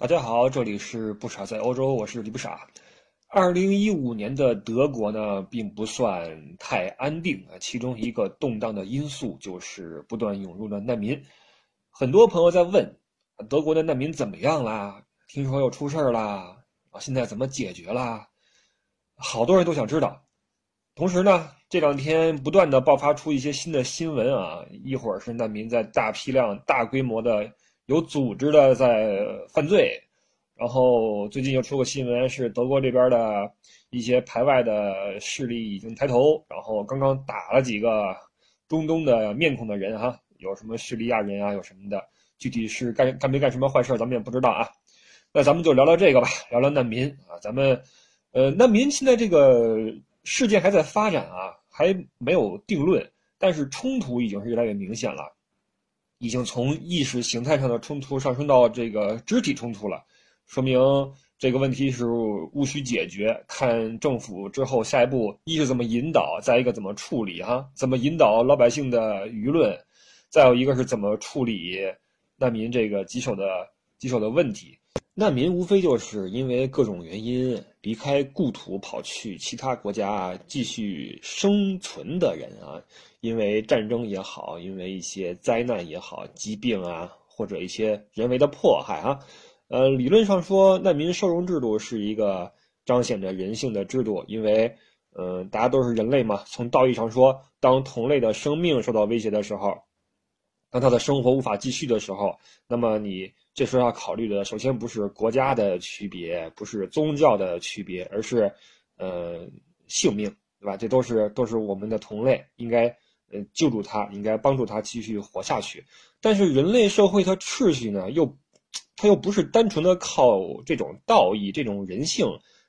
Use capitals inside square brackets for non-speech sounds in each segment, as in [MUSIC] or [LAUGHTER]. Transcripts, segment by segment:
大家好，这里是不傻在欧洲，我是李不傻。二零一五年的德国呢，并不算太安定啊，其中一个动荡的因素就是不断涌入的难民。很多朋友在问，德国的难民怎么样啦？听说又出事儿啦？啊，现在怎么解决啦？好多人都想知道。同时呢，这两天不断的爆发出一些新的新闻啊，一会儿是难民在大批量、大规模的。有组织的在犯罪，然后最近又出个新闻，是德国这边的一些排外的势力已经抬头，然后刚刚打了几个中东的面孔的人哈，有什么叙利亚人啊，有什么的，具体是干干没干什么坏事，咱们也不知道啊。那咱们就聊聊这个吧，聊聊难民啊，咱们呃，难民现在这个事件还在发展啊，还没有定论，但是冲突已经是越来越明显了。已经从意识形态上的冲突上升到这个肢体冲突了，说明这个问题是务需解决。看政府之后下一步，一是怎么引导，再一个怎么处理哈？怎么引导老百姓的舆论？再有一个是怎么处理难民这个棘手的棘手的问题？难民无非就是因为各种原因离开故土，跑去其他国家继续生存的人啊。因为战争也好，因为一些灾难也好，疾病啊，或者一些人为的迫害啊，呃，理论上说，难民收容制度是一个彰显着人性的制度。因为，嗯，大家都是人类嘛。从道义上说，当同类的生命受到威胁的时候，当他的生活无法继续的时候，那么你这时候要考虑的，首先不是国家的区别，不是宗教的区别，而是，呃，性命，对吧？这都是都是我们的同类，应该。呃，救助他，应该帮助他继续活下去。但是人类社会它秩序呢，又，它又不是单纯的靠这种道义、这种人性、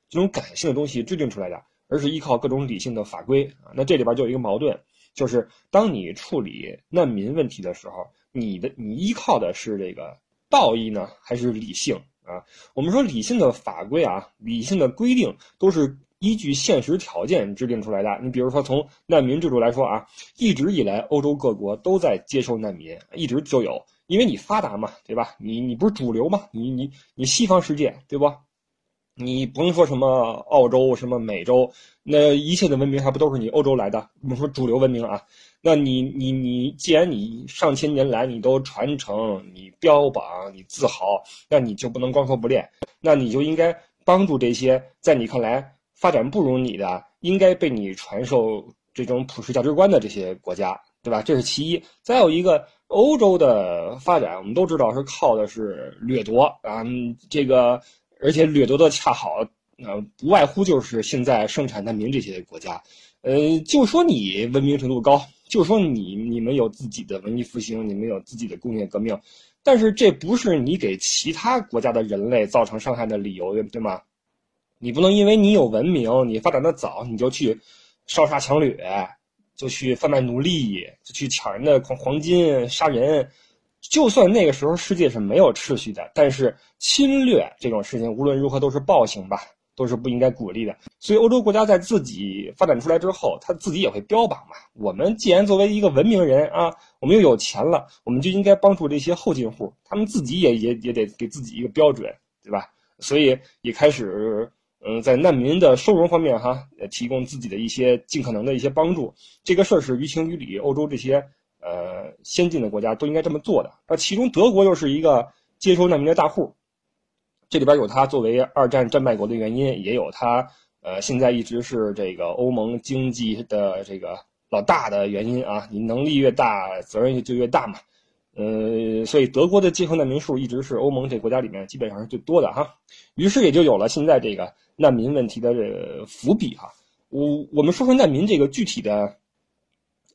这种感性的东西制定出来的，而是依靠各种理性的法规啊。那这里边就有一个矛盾，就是当你处理难民问题的时候，你的你依靠的是这个道义呢，还是理性啊？我们说理性的法规啊，理性的规定都是。依据现实条件制定出来的。你比如说，从难民制度来说啊，一直以来欧洲各国都在接受难民，一直就有，因为你发达嘛，对吧？你你不是主流嘛？你你你西方世界，对不？你不用说什么澳洲、什么美洲，那一切的文明还不都是你欧洲来的？我们说主流文明啊，那你你你，既然你上千年来你都传承、你标榜、你自豪，那你就不能光说不练，那你就应该帮助这些在你看来。发展不如你的，应该被你传授这种普世价值观的这些国家，对吧？这是其一。再有一个，欧洲的发展，我们都知道是靠的是掠夺啊，这个而且掠夺的恰好，呃，不外乎就是现在生产难民这些国家。呃，就说你文明程度高，就说你你们有自己的文艺复兴，你们有自己的工业革命，但是这不是你给其他国家的人类造成伤害的理由，对对吗？你不能因为你有文明，你发展的早，你就去烧杀抢掠，就去贩卖奴隶，就去抢人的黄黄金、杀人。就算那个时候世界是没有秩序的，但是侵略这种事情无论如何都是暴行吧，都是不应该鼓励的。所以欧洲国家在自己发展出来之后，他自己也会标榜嘛。我们既然作为一个文明人啊，我们又有钱了，我们就应该帮助这些后进户，他们自己也也也得给自己一个标准，对吧？所以也开始。嗯，在难民的收容方面，哈，提供自己的一些尽可能的一些帮助，这个事儿是于情于理，欧洲这些呃先进的国家都应该这么做的。那其中德国又是一个接收难民的大户，这里边有它作为二战战败国的原因，也有它呃现在一直是这个欧盟经济的这个老大的原因啊。你能力越大，责任就越大嘛。呃，所以德国的接收难民数一直是欧盟这国家里面基本上是最多的哈。于是也就有了现在这个。难民问题的这个伏笔哈，我我们说说难民这个具体的，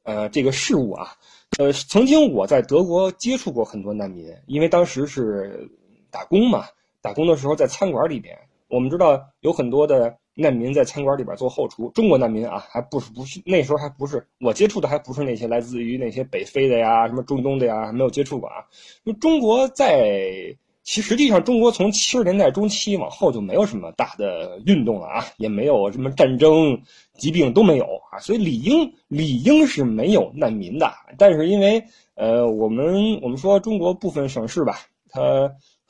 呃，这个事物啊，呃，曾经我在德国接触过很多难民，因为当时是打工嘛，打工的时候在餐馆里边，我们知道有很多的难民在餐馆里边做后厨，中国难民啊，还不是不是那时候还不是我接触的，还不是那些来自于那些北非的呀，什么中东的呀，还没有接触过啊，就中国在。其实际上，中国从七十年代中期往后就没有什么大的运动了啊，也没有什么战争、疾病都没有啊，所以理应理应是没有难民的。但是因为呃，我们我们说中国部分省市吧，它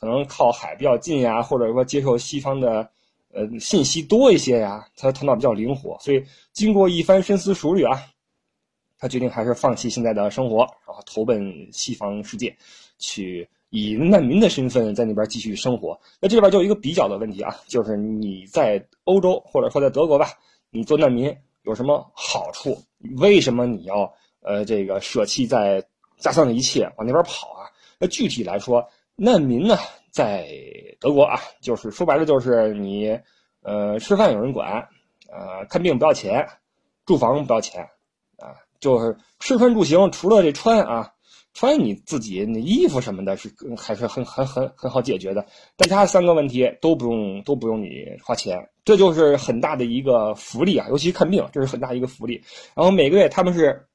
可能靠海比较近呀，或者说接受西方的呃信息多一些呀，他头脑比较灵活，所以经过一番深思熟虑啊，他决定还是放弃现在的生活，然后投奔西方世界，去以难民的身份在那边继续生活。那这边就有一个比较的问题啊，就是你在欧洲或者说在德国吧，你做难民有什么好处？为什么你要呃这个舍弃在家乡的一切往那边跑啊？那具体来说，难民呢，在德国啊，就是说白了就是你，呃，吃饭有人管，呃，看病不要钱，住房不要钱，啊，就是吃穿住行，除了这穿啊，穿你自己那衣服什么的，是还是很很很很好解决的。但其他三个问题都不用都不用你花钱，这就是很大的一个福利啊，尤其看病，这是很大一个福利。然后每个月他们是，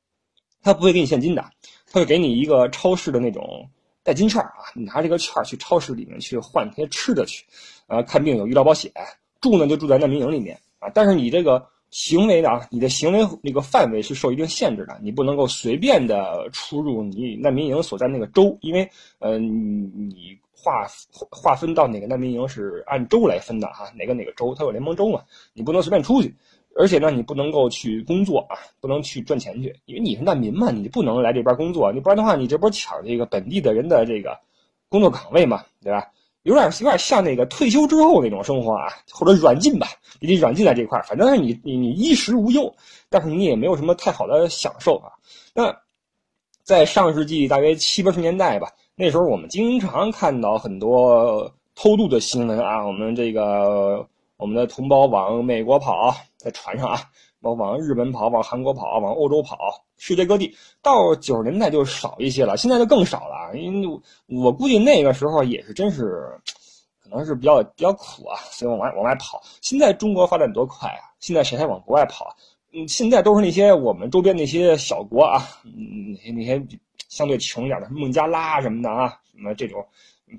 他不会给你现金的，他会给你一个超市的那种。代金券啊，你拿这个券去超市里面去换些吃的去，啊，看病有医疗保险，住呢就住在难民营里面啊。但是你这个行为啊，你的行为那个范围是受一定限制的，你不能够随便的出入你难民营所在那个州，因为呃，你划划分到哪个难民营是按州来分的哈，哪个哪个州它有联邦州嘛，你不能随便出去。而且呢，你不能够去工作啊，不能去赚钱去，因为你是难民嘛，你不能来这边工作，你不然的话，你这不是抢这个本地的人的这个工作岗位嘛，对吧？有点有点像那个退休之后那种生活啊，或者软禁吧，给你软禁在这块儿，反正是你你你衣食无忧，但是你也没有什么太好的享受啊。那在上世纪大约七八十年代吧，那时候我们经常看到很多偷渡的新闻啊，我们这个我们的同胞往美国跑。在船上啊，往往日本跑，往韩国跑，往欧洲跑，世界各地。到九十年代就少一些了，现在就更少了。因为我估计那个时候也是真是，可能是比较比较苦啊，所以往外往外跑。现在中国发展多快啊！现在谁还往国外跑啊？嗯，现在都是那些我们周边那些小国啊，嗯，那些那些相对穷一点的，孟加拉什么的啊，什么这种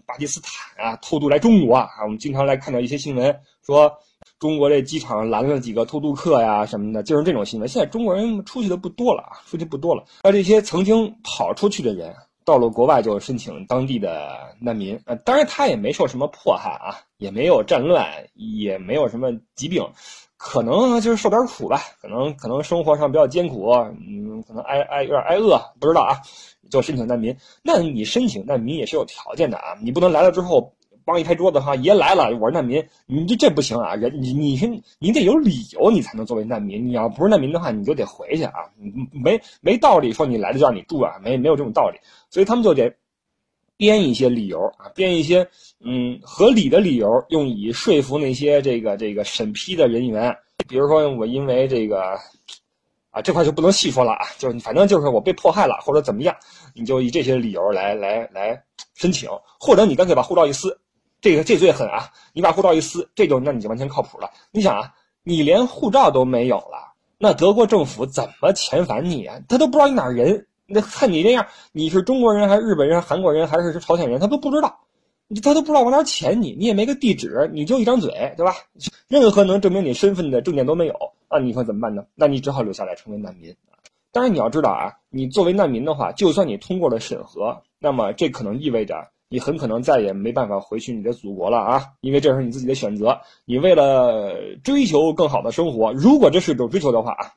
巴基斯坦啊，偷渡来中国啊，我们经常来看到一些新闻说。中国这机场拦了几个偷渡客呀，什么的，就是这种新闻。现在中国人出去的不多了啊，出去不多了。那这些曾经跑出去的人，到了国外就申请当地的难民。呃，当然他也没受什么迫害啊，也没有战乱，也没有什么疾病，可能就是受点苦吧。可能可能生活上比较艰苦，嗯，可能挨挨有点挨饿，不知道啊，就申请难民。那你申请难民也是有条件的啊，你不能来了之后。帮一拍桌子哈，爷来了，我是难民，你这这不行啊！人你你是你得有理由，你才能作为难民。你要不是难民的话，你就得回去啊！没没道理说你来了就让你住啊，没没有这种道理。所以他们就得编一些理由啊，编一些嗯合理的理由，用以说服那些这个这个审批的人员。比如说我因为这个啊这块就不能细说了啊，就是反正就是我被迫害了或者怎么样，你就以这些理由来来来申请，或者你干脆把护照一撕。这个这最狠啊！你把护照一撕，这就那你就完全靠谱了。你想啊，你连护照都没有了，那德国政府怎么遣返你啊？他都不知道你哪儿人，那看你这样，你是中国人还是日本人、韩国人还是朝鲜人，他都不知道，他都不知道往哪儿遣你，你也没个地址，你就一张嘴，对吧？任何能证明你身份的证件都没有啊！你说怎么办呢？那你只好留下来成为难民。当然你要知道啊，你作为难民的话，就算你通过了审核，那么这可能意味着。你很可能再也没办法回去你的祖国了啊！因为这是你自己的选择。你为了追求更好的生活，如果这是一种追求的话啊，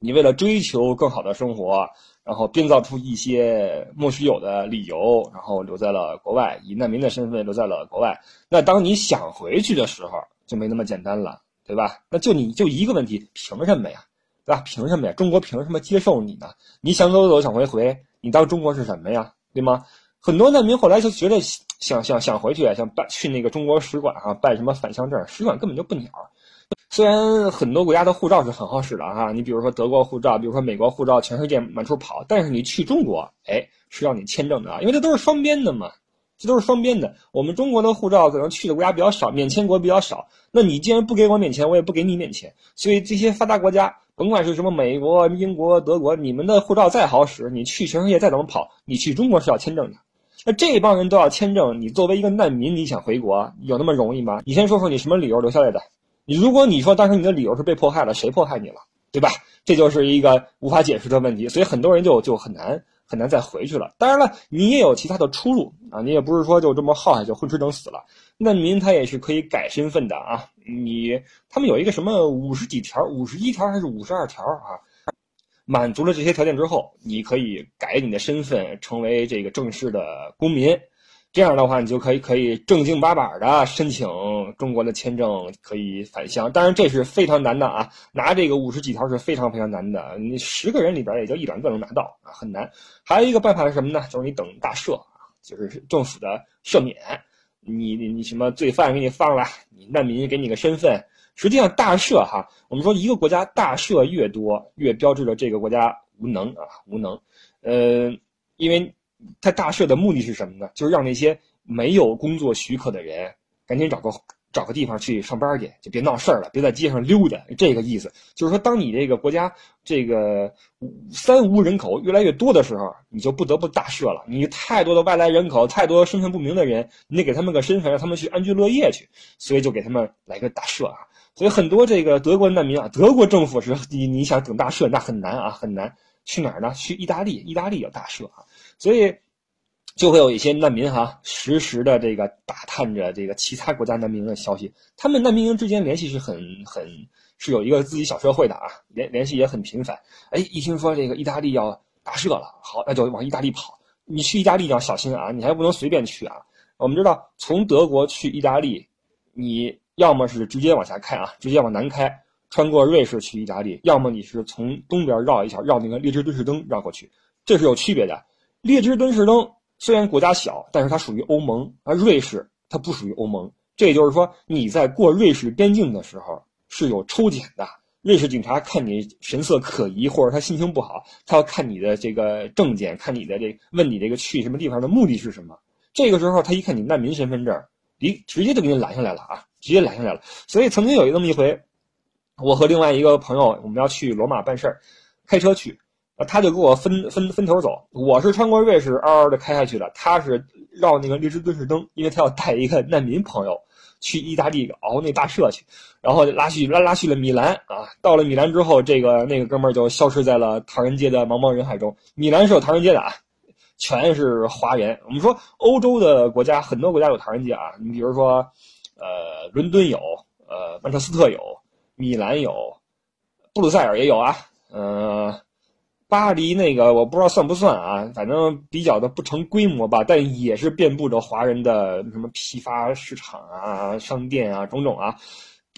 你为了追求更好的生活，然后编造出一些莫须有的理由，然后留在了国外，以难民的身份留在了国外。那当你想回去的时候，就没那么简单了，对吧？那就你就一个问题，凭什么呀？对吧？凭什么呀？中国凭什么接受你呢？你想走走，想回回，你当中国是什么呀？对吗？很多难民后来就觉得想想想回去，想办去那个中国使馆哈办什么返乡证，使馆根本就不鸟。虽然很多国家的护照是很好使的哈，你比如说德国护照，比如说美国护照，全世界满处跑，但是你去中国，哎，是要你签证的啊，因为这都是双边的嘛，这都是双边的。我们中国的护照可能去的国家比较少，免签国比较少，那你既然不给我免签，我也不给你免签。所以这些发达国家，甭管是什么美国、英国、德国，你们的护照再好使，你去全世界再怎么跑，你去中国是要签证的。那这帮人都要签证，你作为一个难民，你想回国有那么容易吗？你先说说你什么理由留下来的？你如果你说当时你的理由是被迫害了，谁迫害你了，对吧？这就是一个无法解释的问题，所以很多人就就很难很难再回去了。当然了，你也有其他的出路啊，你也不是说就这么耗下去混吃等死了。难民他也是可以改身份的啊，你他们有一个什么五十几条、五十一条还是五十二条啊？满足了这些条件之后，你可以改你的身份，成为这个正式的公民。这样的话，你就可以可以正经八百的申请中国的签证，可以返乡。当然，这是非常难的啊！拿这个五十几条是非常非常难的，你十个人里边也就一两个能拿到啊，很难。还有一个办法是什么呢？就是你等大赦，就是政府的赦免，你你你什么罪犯给你放了，你难民给你个身份。实际上，大赦哈，我们说一个国家大赦越多，越标志着这个国家无能啊，无能。呃，因为。他大赦的目的是什么呢？就是让那些没有工作许可的人赶紧找个找个地方去上班去，就别闹事儿了，别在街上溜达。这个意思就是说，当你这个国家这个三无人口越来越多的时候，你就不得不大赦了。你太多的外来人口，太多身份不明的人，你得给他们个身份，让他们去安居乐业去。所以就给他们来个大赦啊。所以很多这个德国难民啊，德国政府是你你想等大赦那很难啊，很难。去哪儿呢？去意大利，意大利有大赦啊。所以，就会有一些难民哈，实时的这个打探着这个其他国家难民的消息。他们难民营之间联系是很很是有一个自己小社会的啊，联联系也很频繁。哎，一听说这个意大利要大赦了，好，那就往意大利跑。你去意大利要小心啊，你还不能随便去啊。我们知道，从德国去意大利，你要么是直接往下开啊，直接往南开，穿过瑞士去意大利；要么你是从东边绕一下，绕那个列支敦士登绕过去，这是有区别的。列支敦士登虽然国家小，但是它属于欧盟，而瑞士它不属于欧盟。这也就是说，你在过瑞士边境的时候是有抽检的。瑞士警察看你神色可疑，或者他心情不好，他要看你的这个证件，看你的这问你这个去什么地方的目的是什么。这个时候他一看你难民身份证，离直接就给你拦下来了啊，直接拦下来了。所以曾经有那么一回，我和另外一个朋友我们要去罗马办事儿，开车去。他就给我分分分头走，我是穿过瑞士嗷嗷的开下去的，他是绕那个列支敦士登，因为他要带一个难民朋友去意大利熬那大赦去，然后拉去拉拉去了米兰啊，到了米兰之后，这个那个哥们儿就消失在了唐人街的茫茫人海中。米兰是有唐人街的啊，全是华人。我们说欧洲的国家很多国家有唐人街啊，你比如说，呃，伦敦有，呃，曼彻斯特有，米兰有，布鲁塞尔也有啊，嗯。巴黎那个我不知道算不算啊，反正比较的不成规模吧，但也是遍布着华人的什么批发市场啊、商店啊种种啊。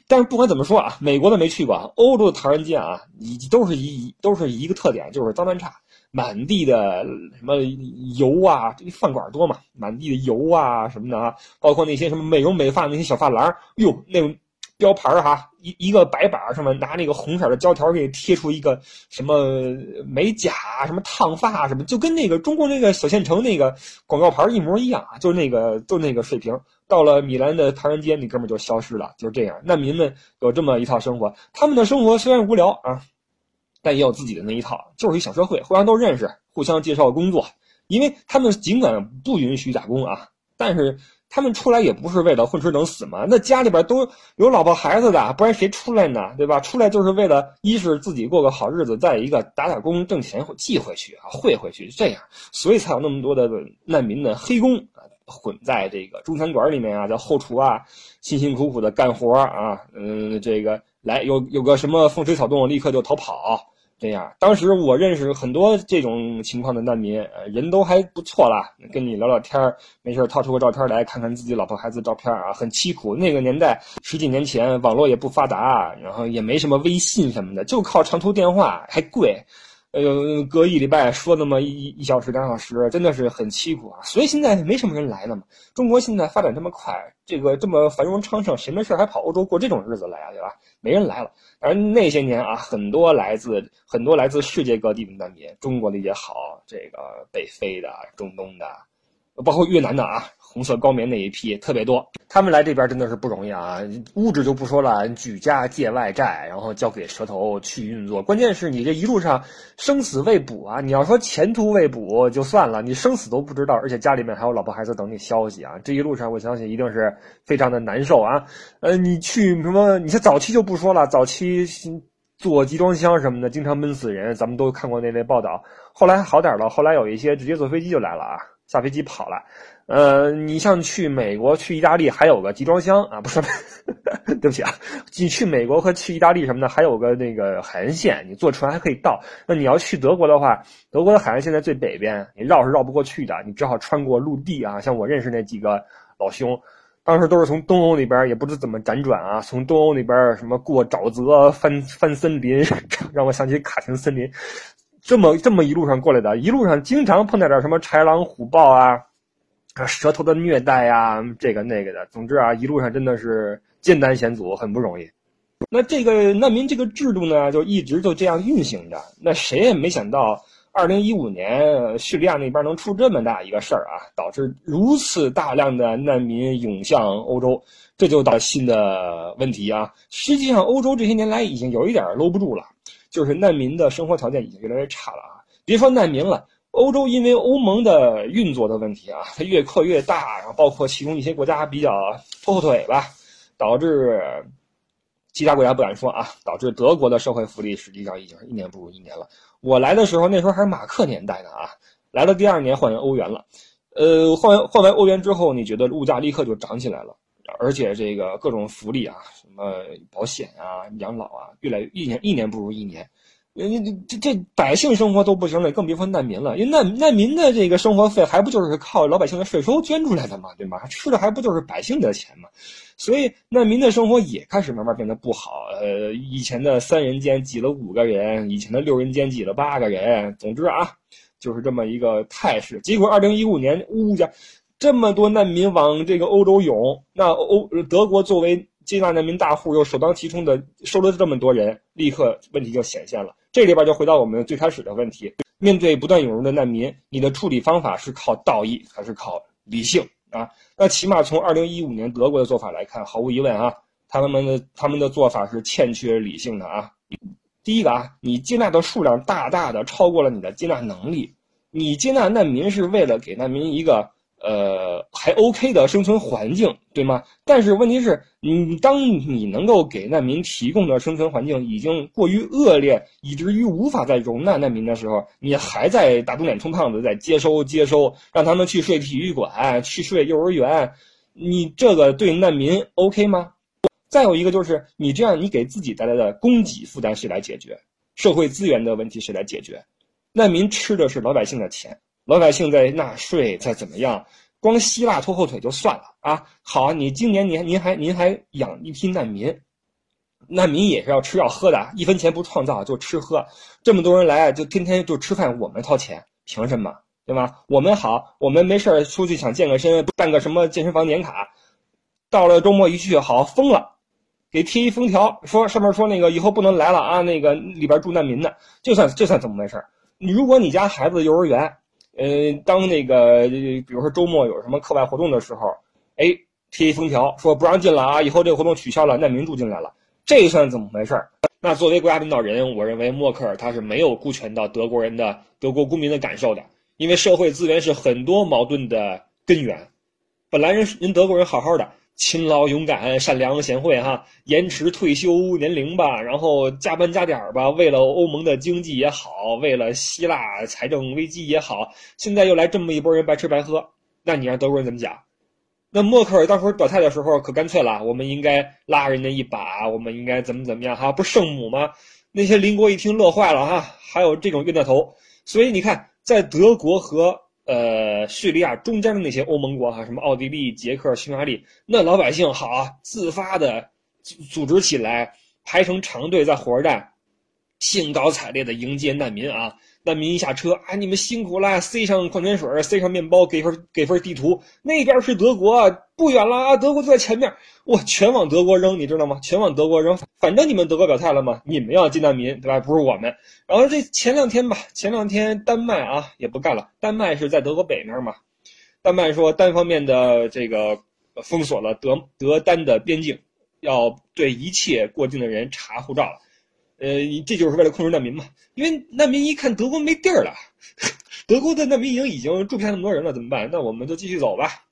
但是不管怎么说啊，美国的没去过，欧洲的唐人街啊，以都是一一都是一个特点，就是脏乱差，满地的什么油啊，这饭馆多嘛，满地的油啊什么的啊，包括那些什么美容美发那些小发廊，哟，那种。标牌儿哈，一一个白板上面拿那个红色的胶条给贴出一个什么美甲、什么烫发什么，就跟那个中国那个小县城那个广告牌一模一样啊，就那个就那个水平。到了米兰的唐人街，那哥们就消失了，就是这样。难民们有这么一套生活，他们的生活虽然无聊啊，但也有自己的那一套，就是一小社会，互相都认识，互相介绍工作。因为他们尽管不允许打工啊，但是。他们出来也不是为了混吃等死嘛，那家里边都有老婆孩子的，不然谁出来呢？对吧？出来就是为了一是自己过个好日子，再一个打打工挣钱寄回去啊，汇回去，这样，所以才有那么多的难民的黑工啊，混在这个中餐馆里面啊，在后厨啊，辛辛苦苦的干活啊，嗯，这个来有有个什么风吹草动，立刻就逃跑。这样，当时我认识很多这种情况的难民，人都还不错啦，跟你聊聊天儿，没事掏出个照片来看看自己老婆孩子照片啊，很凄苦。那个年代十几年前，网络也不发达，然后也没什么微信什么的，就靠长途电话，还贵。哎呦，隔一礼拜说那么一一小时两小时，真的是很凄苦啊！所以现在没什么人来了嘛。中国现在发展这么快，这个这么繁荣昌盛，谁没事还跑欧洲过这种日子来啊？对吧？没人来了。而那些年啊，很多来自很多来自世界各地的难民，中国的也好，这个北非的、中东的，包括越南的啊。红色高棉那一批特别多，他们来这边真的是不容易啊！物质就不说了，举家借外债，然后交给蛇头去运作。关键是你这一路上生死未卜啊！你要说前途未卜就算了，你生死都不知道，而且家里面还有老婆孩子等你消息啊！这一路上我相信一定是非常的难受啊！呃，你去什么？你像早期就不说了，早期坐集装箱什么的，经常闷死人，咱们都看过那类报道。后来好点了，后来有一些直接坐飞机就来了啊，下飞机跑了。呃，你像去美国、去意大利，还有个集装箱啊，不是，[LAUGHS] 对不起啊，你去美国和去意大利什么的，还有个那个海岸线，你坐船还可以到。那你要去德国的话，德国的海岸线在最北边，你绕是绕不过去的，你只好穿过陆地啊。像我认识那几个老兄，当时都是从东欧那边，也不知怎么辗转啊，从东欧那边什么过沼泽、翻翻森林，让我想起卡廷森林，这么这么一路上过来的，一路上经常碰到点什么豺狼虎豹啊。啊，舌头的虐待呀，这个那个的，总之啊，一路上真的是艰难险阻，很不容易。那这个难民这个制度呢，就一直就这样运行着。那谁也没想到，二零一五年叙利亚那边能出这么大一个事儿啊，导致如此大量的难民涌向欧洲，这就到新的问题啊。实际上，欧洲这些年来已经有一点搂不住了，就是难民的生活条件已经越来越差了啊。别说难民了。欧洲因为欧盟的运作的问题啊，它越扩越大，然后包括其中一些国家比较拖后腿吧，导致其他国家不敢说啊，导致德国的社会福利实际上已经是一年不如一年了。我来的时候那时候还是马克年代呢啊，来了第二年换成欧元了，呃，换换完欧元之后，你觉得物价立刻就涨起来了，而且这个各种福利啊，么保险啊、养老啊，越来越一年一年不如一年。人家这这百姓生活都不行了，更别说难民了。因为难难民的这个生活费还不就是靠老百姓的税收捐出来的嘛，对吗？吃的还不就是百姓的钱嘛？所以难民的生活也开始慢慢变得不好。呃，以前的三人间挤了五个人，以前的六人间挤了八个人。总之啊，就是这么一个态势。结果二零一五年物价这么多难民往这个欧洲涌，那欧德国作为接纳难民大户，又首当其冲的收了这么多人，立刻问题就显现了。这里边就回到我们最开始的问题：面对不断涌入的难民，你的处理方法是靠道义还是靠理性啊？那起码从二零一五年德国的做法来看，毫无疑问啊，他们的他们的做法是欠缺理性的啊。第一个啊，你接纳的数量大大的超过了你的接纳能力，你接纳难民是为了给难民一个。呃，还 OK 的生存环境，对吗？但是问题是，你当你能够给难民提供的生存环境已经过于恶劣，以至于无法再容纳难民的时候，你还在打肿脸充胖子，在接收接收，让他们去睡体育馆，去睡幼儿园，你这个对难民 OK 吗？再有一个就是，你这样你给自己带来的供给负担谁来解决？社会资源的问题谁来解决？难民吃的是老百姓的钱。老百姓在纳税，再怎么样，光希腊拖后腿就算了啊！好，你今年您您还您还养一批难民，难民也是要吃要喝的，一分钱不创造就吃喝，这么多人来就天天就吃饭，我们掏钱，凭什么？对吧？我们好，我们没事儿出去想健个身，办个什么健身房年卡，到了周末一去，好疯了，给贴一封条，说上面说那个以后不能来了啊，那个里边住难民的，就算这算怎么回事？你如果你家孩子幼儿园。呃，当那个，比如说周末有什么课外活动的时候，哎，贴一封条说不让进了啊，以后这个活动取消了，难民住进来了，这算怎么回事？那作为国家领导人，我认为默克尔他是没有顾全到德国人的、德国公民的感受的，因为社会资源是很多矛盾的根源。本来人人德国人好好的。勤劳、勇敢、善良、贤惠，哈，延迟退休年龄吧，然后加班加点儿吧，为了欧盟的经济也好，为了希腊财政危机也好，现在又来这么一波人白吃白喝，那你让德国人怎么讲？那默克尔当时候表态的时候可干脆了，我们应该拉人家一把，我们应该怎么怎么样，哈，不是圣母吗？那些邻国一听乐坏了，哈，还有这种冤大头，所以你看，在德国和。呃，叙利亚中间的那些欧盟国哈，什么奥地利、捷克、匈牙利，那老百姓好，自发的组织起来，排成长队在火车站，兴高采烈的迎接难民啊。难民一下车，啊，你们辛苦了，塞上矿泉水，塞上面包，给份给份地图，那边是德国，不远了啊，德国就在前面，哇，全往德国扔，你知道吗？全往德国扔，反正你们德国表态了嘛，你们要接难民，对吧？不是我们。然后这前两天吧，前两天丹麦啊也不干了，丹麦是在德国北面嘛，丹麦说单方面的这个封锁了德德丹的边境，要对一切过境的人查护照了。呃，这就是为了控制难民嘛？因为难民一看德国没地儿了，[LAUGHS] 德国的难民营已经住不下那么多人了，怎么办？那我们就继续走吧。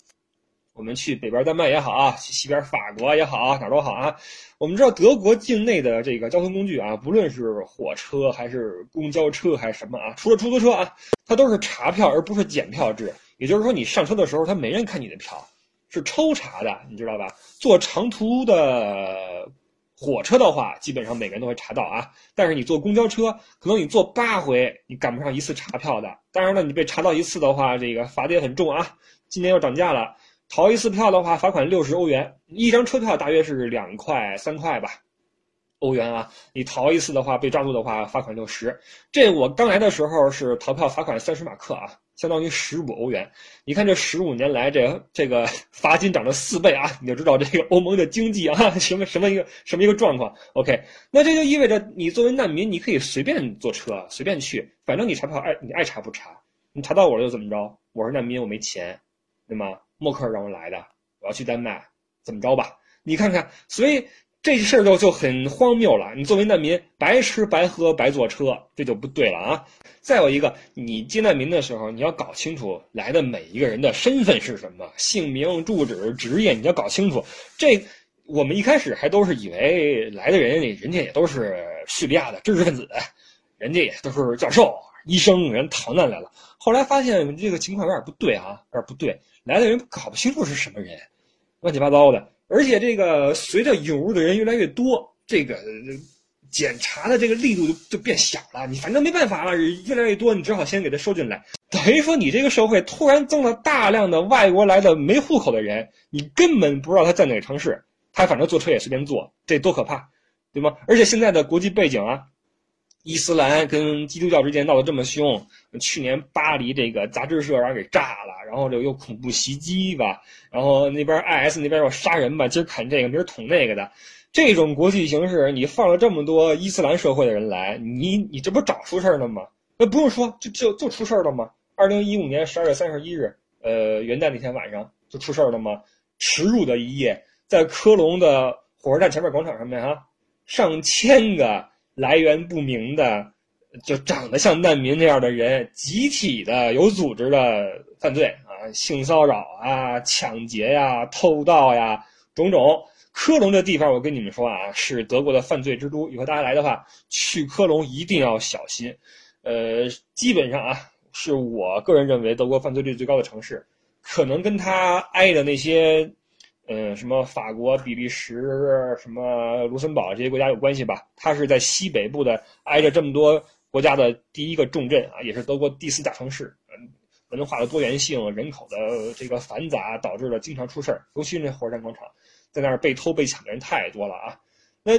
我们去北边丹麦也好啊，去西边法国也好，哪都好啊。我们知道德国境内的这个交通工具啊，不论是火车还是公交车还是什么啊，除了出租车啊，它都是查票而不是检票制。也就是说，你上车的时候，他没人看你的票，是抽查的，你知道吧？坐长途的火车的话，基本上每个人都会查到啊。但是你坐公交车，可能你坐八回，你赶不上一次查票的。当然了，你被查到一次的话，这个罚的也很重啊。今年又涨价了。逃一次票的话，罚款六十欧元，一张车票大约是两块三块吧，欧元啊。你逃一次的话，被抓住的话，罚款六十。这我刚来的时候是逃票罚款三十马克啊，相当于十五欧元。你看这十五年来，这这个 [LAUGHS] 罚金涨了四倍啊，你就知道这个欧盟的经济啊，[LAUGHS] 什么什么一个什么一个状况。OK，那这就意味着你作为难民，你可以随便坐车，随便去，反正你查票爱你爱查不查，你查到我了又怎么着？我是难民，我没钱，对吗？默克尔让我来的，我要去丹麦，怎么着吧？你看看，所以这事儿就就很荒谬了。你作为难民，白吃白喝白坐车，这就不对了啊！再有一个，你接难民的时候，你要搞清楚来的每一个人的身份是什么，姓名、住址、职业，你要搞清楚。这我们一开始还都是以为来的人，人家也都是叙利亚的知识分子，人家也都是教授、医生，人逃难来了。后来发现这个情况有点不对啊，有点不对。来的人搞不清楚是什么人，乱七八糟的。而且这个随着涌入的人越来越多，这个检查的这个力度就就变小了。你反正没办法了，越来越多，你只好先给他收进来。等于说你这个社会突然增了大量的外国来的没户口的人，你根本不知道他在哪个城市，他反正坐车也随便坐，这多可怕，对吗？而且现在的国际背景啊。伊斯兰跟基督教之间闹得这么凶，去年巴黎这个杂志社让人给炸了，然后这又恐怖袭击吧，然后那边 IS 那边要杀人吧，今儿砍这个，明儿捅那个的，这种国际形势，你放了这么多伊斯兰社会的人来，你你这不找出事儿了吗？那不用说，就就就出事儿了吗？二零一五年十二月三十一日，呃，元旦那天晚上就出事儿了吗？耻辱的一夜，在科隆的火车站前面广场上面啊，上千个。来源不明的，就长得像难民那样的人，集体的、有组织的犯罪啊，性骚扰啊、抢劫呀、偷盗呀，种种。科隆这地方，我跟你们说啊，是德国的犯罪之都。以后大家来的话，去科隆一定要小心。呃，基本上啊，是我个人认为德国犯罪率最高的城市，可能跟他挨的那些。嗯，什么法国、比利时、什么卢森堡这些国家有关系吧？它是在西北部的，挨着这么多国家的第一个重镇啊，也是德国第四大城市。嗯，文化的多元性、人口的这个繁杂，导致了经常出事儿。尤其那火车站广场，在那儿被偷被抢的人太多了啊。那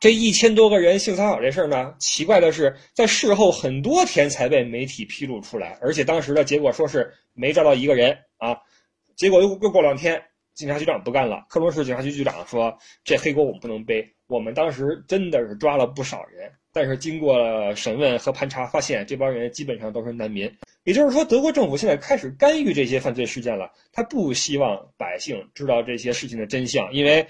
这一千多个人性骚扰这事儿呢？奇怪的是，在事后很多天才被媒体披露出来，而且当时的结果说是没抓到一个人啊。结果又又过两天。警察局长不干了，科隆市警察局局长说：“这黑锅我们不能背，我们当时真的是抓了不少人，但是经过审问和盘查，发现这帮人基本上都是难民。也就是说，德国政府现在开始干预这些犯罪事件了，他不希望百姓知道这些事情的真相，因为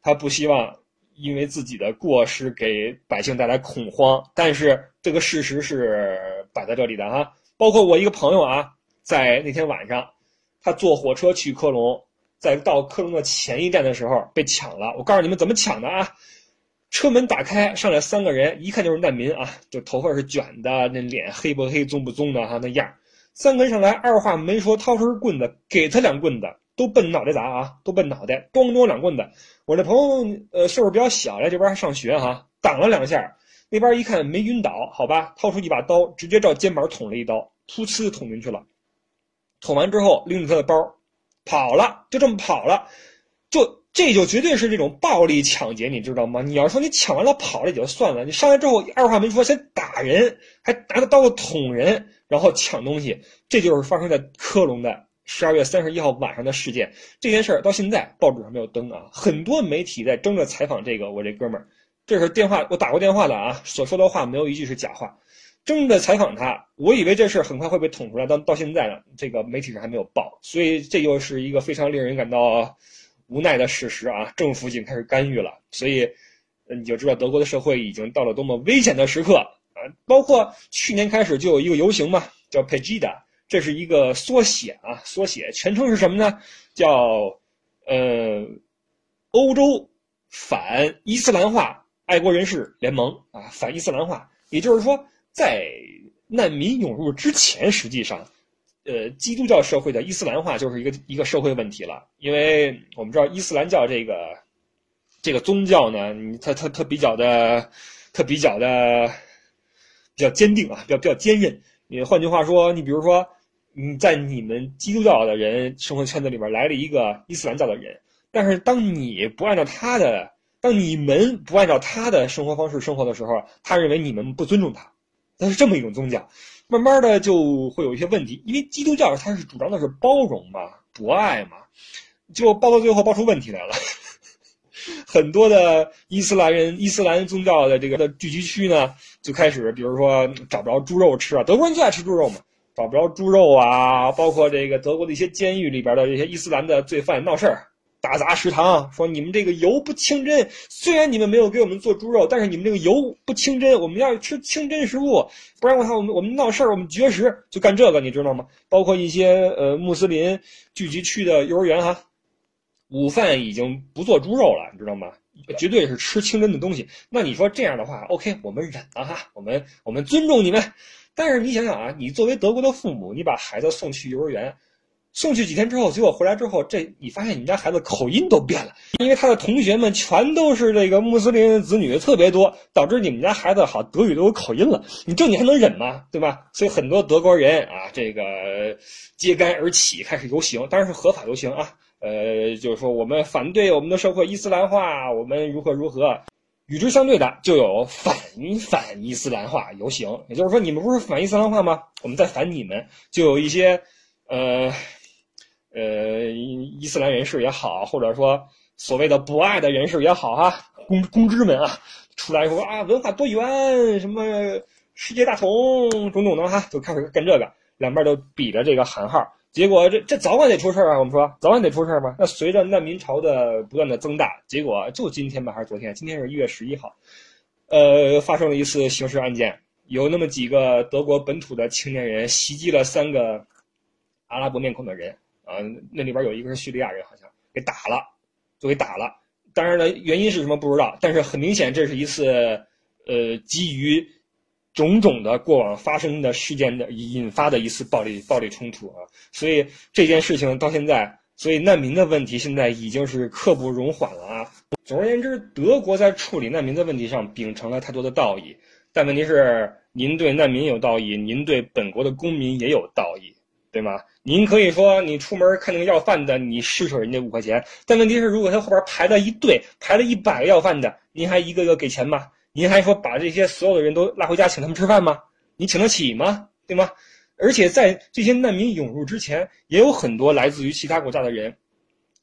他不希望因为自己的过失给百姓带来恐慌。但是这个事实是摆在这里的哈，包括我一个朋友啊，在那天晚上，他坐火车去科隆。”在到克隆的前一站的时候被抢了，我告诉你们怎么抢的啊！车门打开，上来三个人，一看就是难民啊，就头发是卷的，那脸黑不黑、棕不棕的哈，那样。三个人上来，二话没说，掏出棍子给他两棍子，都奔脑袋砸啊，都奔脑袋，咣咣两棍子。我这朋友呃岁数比较小，来这边还上学哈，挡了两下，那边一看没晕倒，好吧，掏出一把刀，直接照肩膀捅了一刀，噗呲捅进去了。捅完之后，拎着他的包。跑了，就这么跑了，就这就绝对是这种暴力抢劫，你知道吗？你要说你抢完了跑了也就算了，你上来之后二话没说先打人，还拿着刀捅人，然后抢东西，这就是发生在科隆的十二月三十一号晚上的事件。这件事儿到现在报纸上没有登啊，很多媒体在争着采访这个我这哥们儿，这是电话我打过电话的啊，所说的话没有一句是假话。正在采访他，我以为这事很快会被捅出来，但到现在呢，这个媒体上还没有报，所以这又是一个非常令人感到无奈的事实啊！政府已经开始干预了，所以你就知道德国的社会已经到了多么危险的时刻啊！包括去年开始就有一个游行嘛，叫 Pegida，这是一个缩写啊，缩写全称是什么呢？叫呃欧洲反伊斯兰化爱国人士联盟啊，反伊斯兰化。也就是说，在难民涌入之前，实际上，呃，基督教社会的伊斯兰化就是一个一个社会问题了。因为我们知道伊斯兰教这个这个宗教呢，它它它比较的，它比较的比较坚定啊，比较比较坚韧。你换句话说，你比如说，你在你们基督教的人生活圈子里边来了一个伊斯兰教的人，但是当你不按照他的。当你们不按照他的生活方式生活的时候，他认为你们不尊重他，那是这么一种宗教，慢慢的就会有一些问题。因为基督教它是主张的是包容嘛、博爱嘛，就包到最后包出问题来了。[LAUGHS] 很多的伊斯兰人、伊斯兰宗教的这个的聚集区呢，就开始，比如说找不着猪肉吃啊，德国人最爱吃猪肉嘛，找不着猪肉啊，包括这个德国的一些监狱里边的这些伊斯兰的罪犯闹事儿。打砸食堂，说你们这个油不清真。虽然你们没有给我们做猪肉，但是你们这个油不清真，我们要吃清真食物，不然的话，我们我们闹事儿，我们绝食，就干这个，你知道吗？包括一些呃穆斯林聚集区的幼儿园哈，午饭已经不做猪肉了，你知道吗？绝对是吃清真的东西。那你说这样的话，OK，我们忍了哈，我们我们尊重你们。但是你想想啊，你作为德国的父母，你把孩子送去幼儿园。送去几天之后，结果回来之后，这你发现你们家孩子口音都变了，因为他的同学们全都是这个穆斯林子女特别多，导致你们家孩子好德语都有口音了。你这你还能忍吗？对吧？所以很多德国人啊，这个揭竿而起，开始游行，当然是合法游行啊。呃，就是说我们反对我们的社会伊斯兰化，我们如何如何。与之相对的就有反反伊斯兰化游行，也就是说你们不是反伊斯兰化吗？我们在反你们，就有一些呃。呃，伊斯兰人士也好，或者说所谓的博爱的人士也好，哈，公公知们啊，出来说啊，文化多元，什么世界大同，种种的哈，就开始干这个，两边都比着这个喊号，结果这这早晚得出事啊！我们说早晚得出事吧？那随着难民潮的不断的增大，结果就今天吧，还是昨天？今天是一月十一号，呃，发生了一次刑事案件，有那么几个德国本土的青年人袭击了三个阿拉伯面孔的人。啊，那里边有一个是叙利亚人，好像给打了，就给打了。当然了，原因是什么不知道，但是很明显，这是一次，呃，基于种种的过往发生的事件的引发的一次暴力暴力冲突啊。所以这件事情到现在，所以难民的问题现在已经是刻不容缓了啊。总而言之，德国在处理难民的问题上秉承了太多的道义，但问题是，您对难民有道义，您对本国的公民也有道义。对吗？您可以说你出门看那个要饭的，你施舍人家五块钱。但问题是，如果他后边排了一队，排了一百个要饭的，您还一个个给钱吗？您还说把这些所有的人都拉回家请他们吃饭吗？你请得起吗？对吗？而且在这些难民涌入之前，也有很多来自于其他国家的人，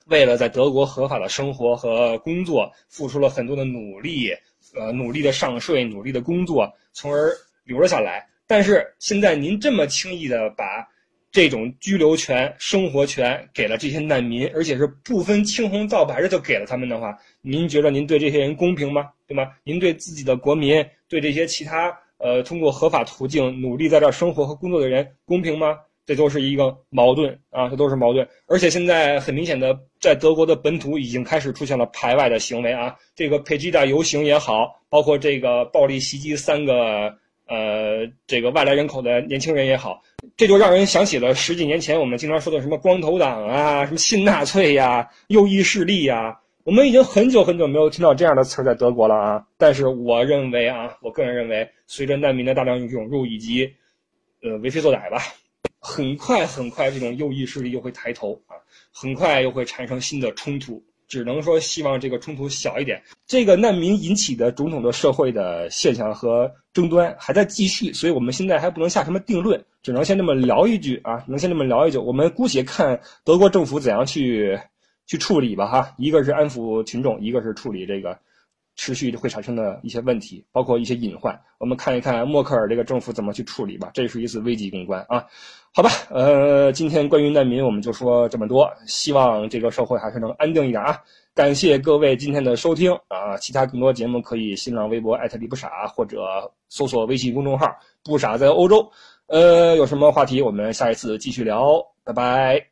为了在德国合法的生活和工作，付出了很多的努力，呃，努力的上税，努力的工作，从而留了下来。但是现在您这么轻易的把。这种居留权、生活权给了这些难民，而且是不分青红皂白的就给了他们的话，您觉得您对这些人公平吗？对吗？您对自己的国民，对这些其他呃通过合法途径努力在这生活和工作的人公平吗？这都是一个矛盾啊，这都是矛盾。而且现在很明显的，在德国的本土已经开始出现了排外的行为啊，这个佩吉达游行也好，包括这个暴力袭击三个。呃，这个外来人口的年轻人也好，这就让人想起了十几年前我们经常说的什么光头党啊，什么新纳粹呀、右翼势力呀。我们已经很久很久没有听到这样的词儿在德国了啊。但是我认为啊，我个人认为，随着难民的大量涌入以及呃为非作歹吧，很快很快这种右翼势力又会抬头啊，很快又会产生新的冲突。只能说希望这个冲突小一点。这个难民引起的种种的社会的现象和争端还在继续，所以我们现在还不能下什么定论，只能先这么聊一句啊，能先这么聊一句。我们姑且看德国政府怎样去去处理吧，哈。一个是安抚群众，一个是处理这个持续会产生的一些问题，包括一些隐患。我们看一看默克尔这个政府怎么去处理吧，这是一次危机公关啊。好吧，呃，今天关于难民我们就说这么多，希望这个社会还是能安定一点啊。感谢各位今天的收听啊！其他更多节目可以新浪微博艾特李不傻，或者搜索微信公众号“不傻在欧洲”。呃，有什么话题我们下一次继续聊，拜拜。